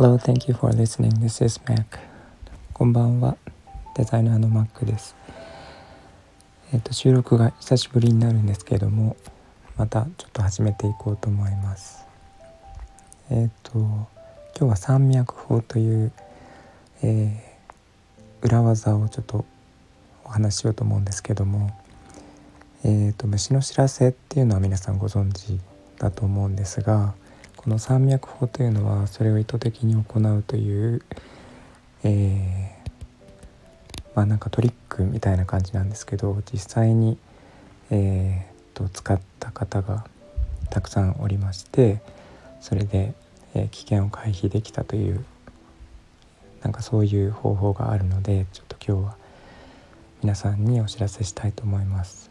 Hello, thank you for listening. This is Mac. こんばんは。デザイナーの Mac です。えっ、と収録が久しぶりになるんですけども、またちょっと始めていこうと思います。えっ、と今日は山脈法という、えー、裏技をちょっとお話ししようと思うんですけども、えっ、と虫の知らせっていうのは皆さんご存知だと思うんですが。この山脈法というのはそれを意図的に行うという、えー、まあなんかトリックみたいな感じなんですけど実際に、えー、と使った方がたくさんおりましてそれで、えー、危険を回避できたというなんかそういう方法があるのでちょっと今日は皆さんにお知らせしたいと思います。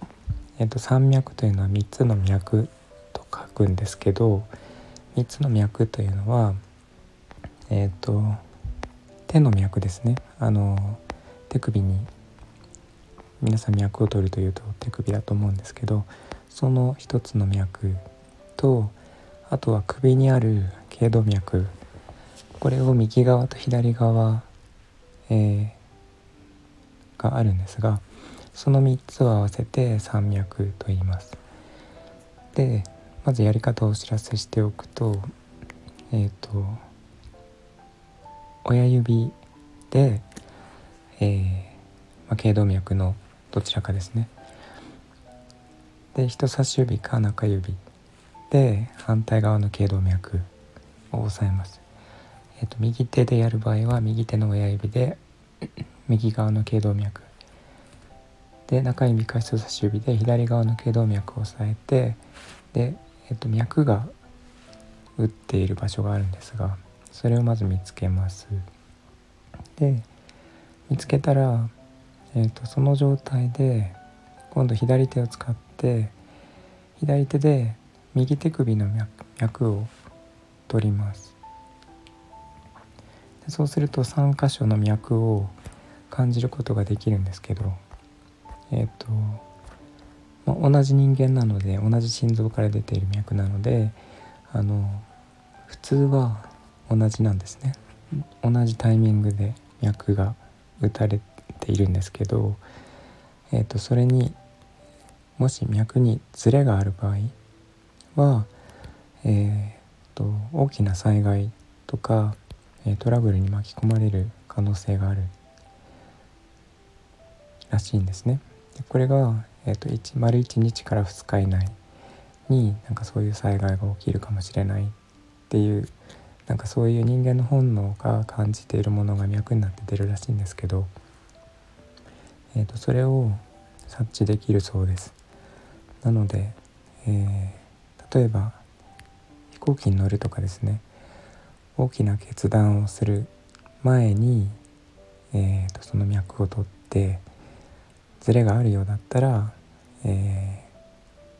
えっ、と山脈というのは3つの脈と書くんですけど3つの脈というのはえっ、ー、と手の脈ですねあの手首に皆さん脈を取るというと手首だと思うんですけどその一つの脈とあとは首にある頸動脈これを右側と左側、えー、があるんですがその3つを合わせて山脈と言います。でまずやり方をお知らせしておくとえっ、ー、と親指で、えーまあ、頸動脈のどちらかですね。で人差し指か中指で反対側の頸動脈を押さえます、えーと、右手でやる場合は右手の親指で 右側の頸動脈。で中指か人差し指で左側の頸動脈を押さえてでえっと、脈が打っている場所があるんですがそれをまず見つけます。で見つけたら、えっと、その状態で今度左手を使って左手で右手首の脈を取ります。そうすると3箇所の脈を感じることができるんですけどえっ、とまあ、同じ人間なので同じ心臓から出ている脈なのであの普通は同じなんですね同じタイミングで脈が打たれているんですけど、えー、とそれにもし脈にズレがある場合は、えーと、大きな災害とか、トラブルに巻き込まれる可能性があるらしいんですね。これがえーと、丸1日から2日以内になんかそういう災害が起きるかもしれないっていうなんかそういう人間の本能が感じているものが脈になって出るらしいんですけど、えーと、それを察知できるそうです。なので、えー、例えば飛行機に乗るとかですね大きな決断をする前に、えーとその脈を取ってズレがあるようだったらえ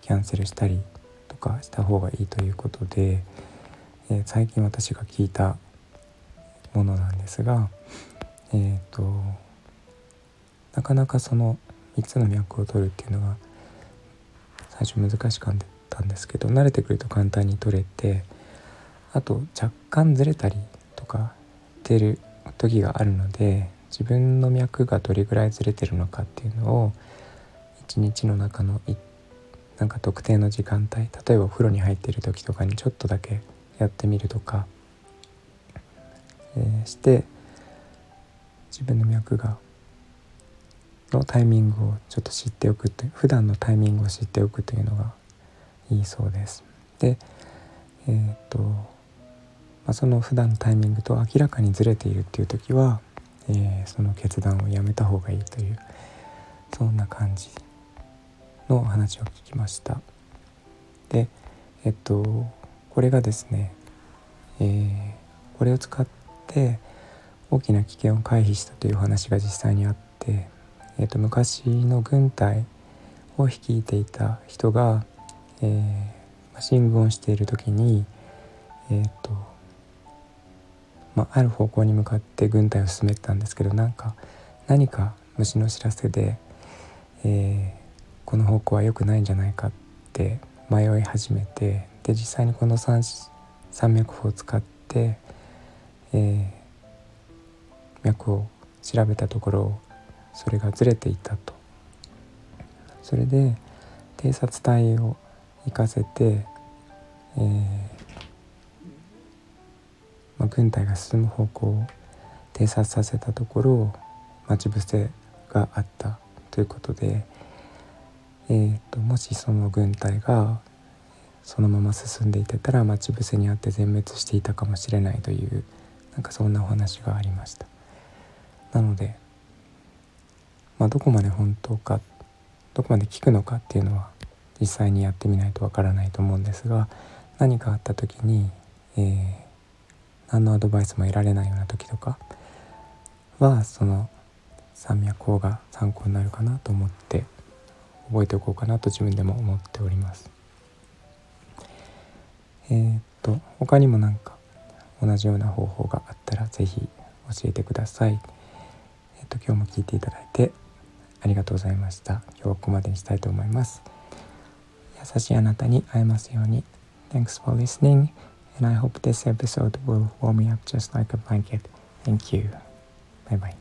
ー、キャンセルしたりとかした方がいいということで、えー、最近私が聞いたものなんですが、えーと、なかなかその3つの脈を取るっていうのが最初難しかったんですけど慣れてくると簡単に取れてあと若干ずれたりとか出る時があるので自分の脈がどれぐらいずれてるのかっていうのを一日の中のなんか特定の時間帯例えばお風呂に入ってる時とかにちょっとだけやってみるとか、えー、して自分の脈がのタイミングをちょっと知っておくという普段のタイミングを知っておくというのがいいそうです。でえー、っと、まあ、その普段のタイミングと明らかにずれているっていう時は、えー、その決断をやめた方がいいというそんな感じの話を聞きました。でえっとこれがですね、えー、これを使って大きな危険を回避したという話が実際にあって、えっと、昔の軍隊を率いていた人が、えー、進軍をしている時に、えっとまあ、ある方向に向かって軍隊を進めてたんですけどなんか何か虫の知らせで、えー、この方向は良くないんじゃないかって迷い始めてで実際にこの山脈法を使って、えー、脈を調べたところそれがずれていたと。それで偵察隊を行かせて、えー、軍隊が進む方向を偵察させたところ待ち伏せがあったということで、えーと、もしその軍隊がそのまま進んでいってたら待ち伏せにあって全滅していたかもしれないというなんかそんなお話がありました。なので、まあ、どこまで本当かどこまで聞くのかっていうのは実際にやってみないとわからないと思うんですが何かあった時に、えー、何のアドバイスも得られないような時とかはその山脈法が参考になるかなと思って覚えておこうかなと自分でも思っております。えー、っと他にも何か同じような方法があったら是非教えてください。えー、っと今日も聞いていただいてありがとうございました。今日はここまでにしたいと思います。優しいあなたに会えますように。Thanks for listening and I hope this episode will warm me up just like a blanket. Thank you. Bye bye.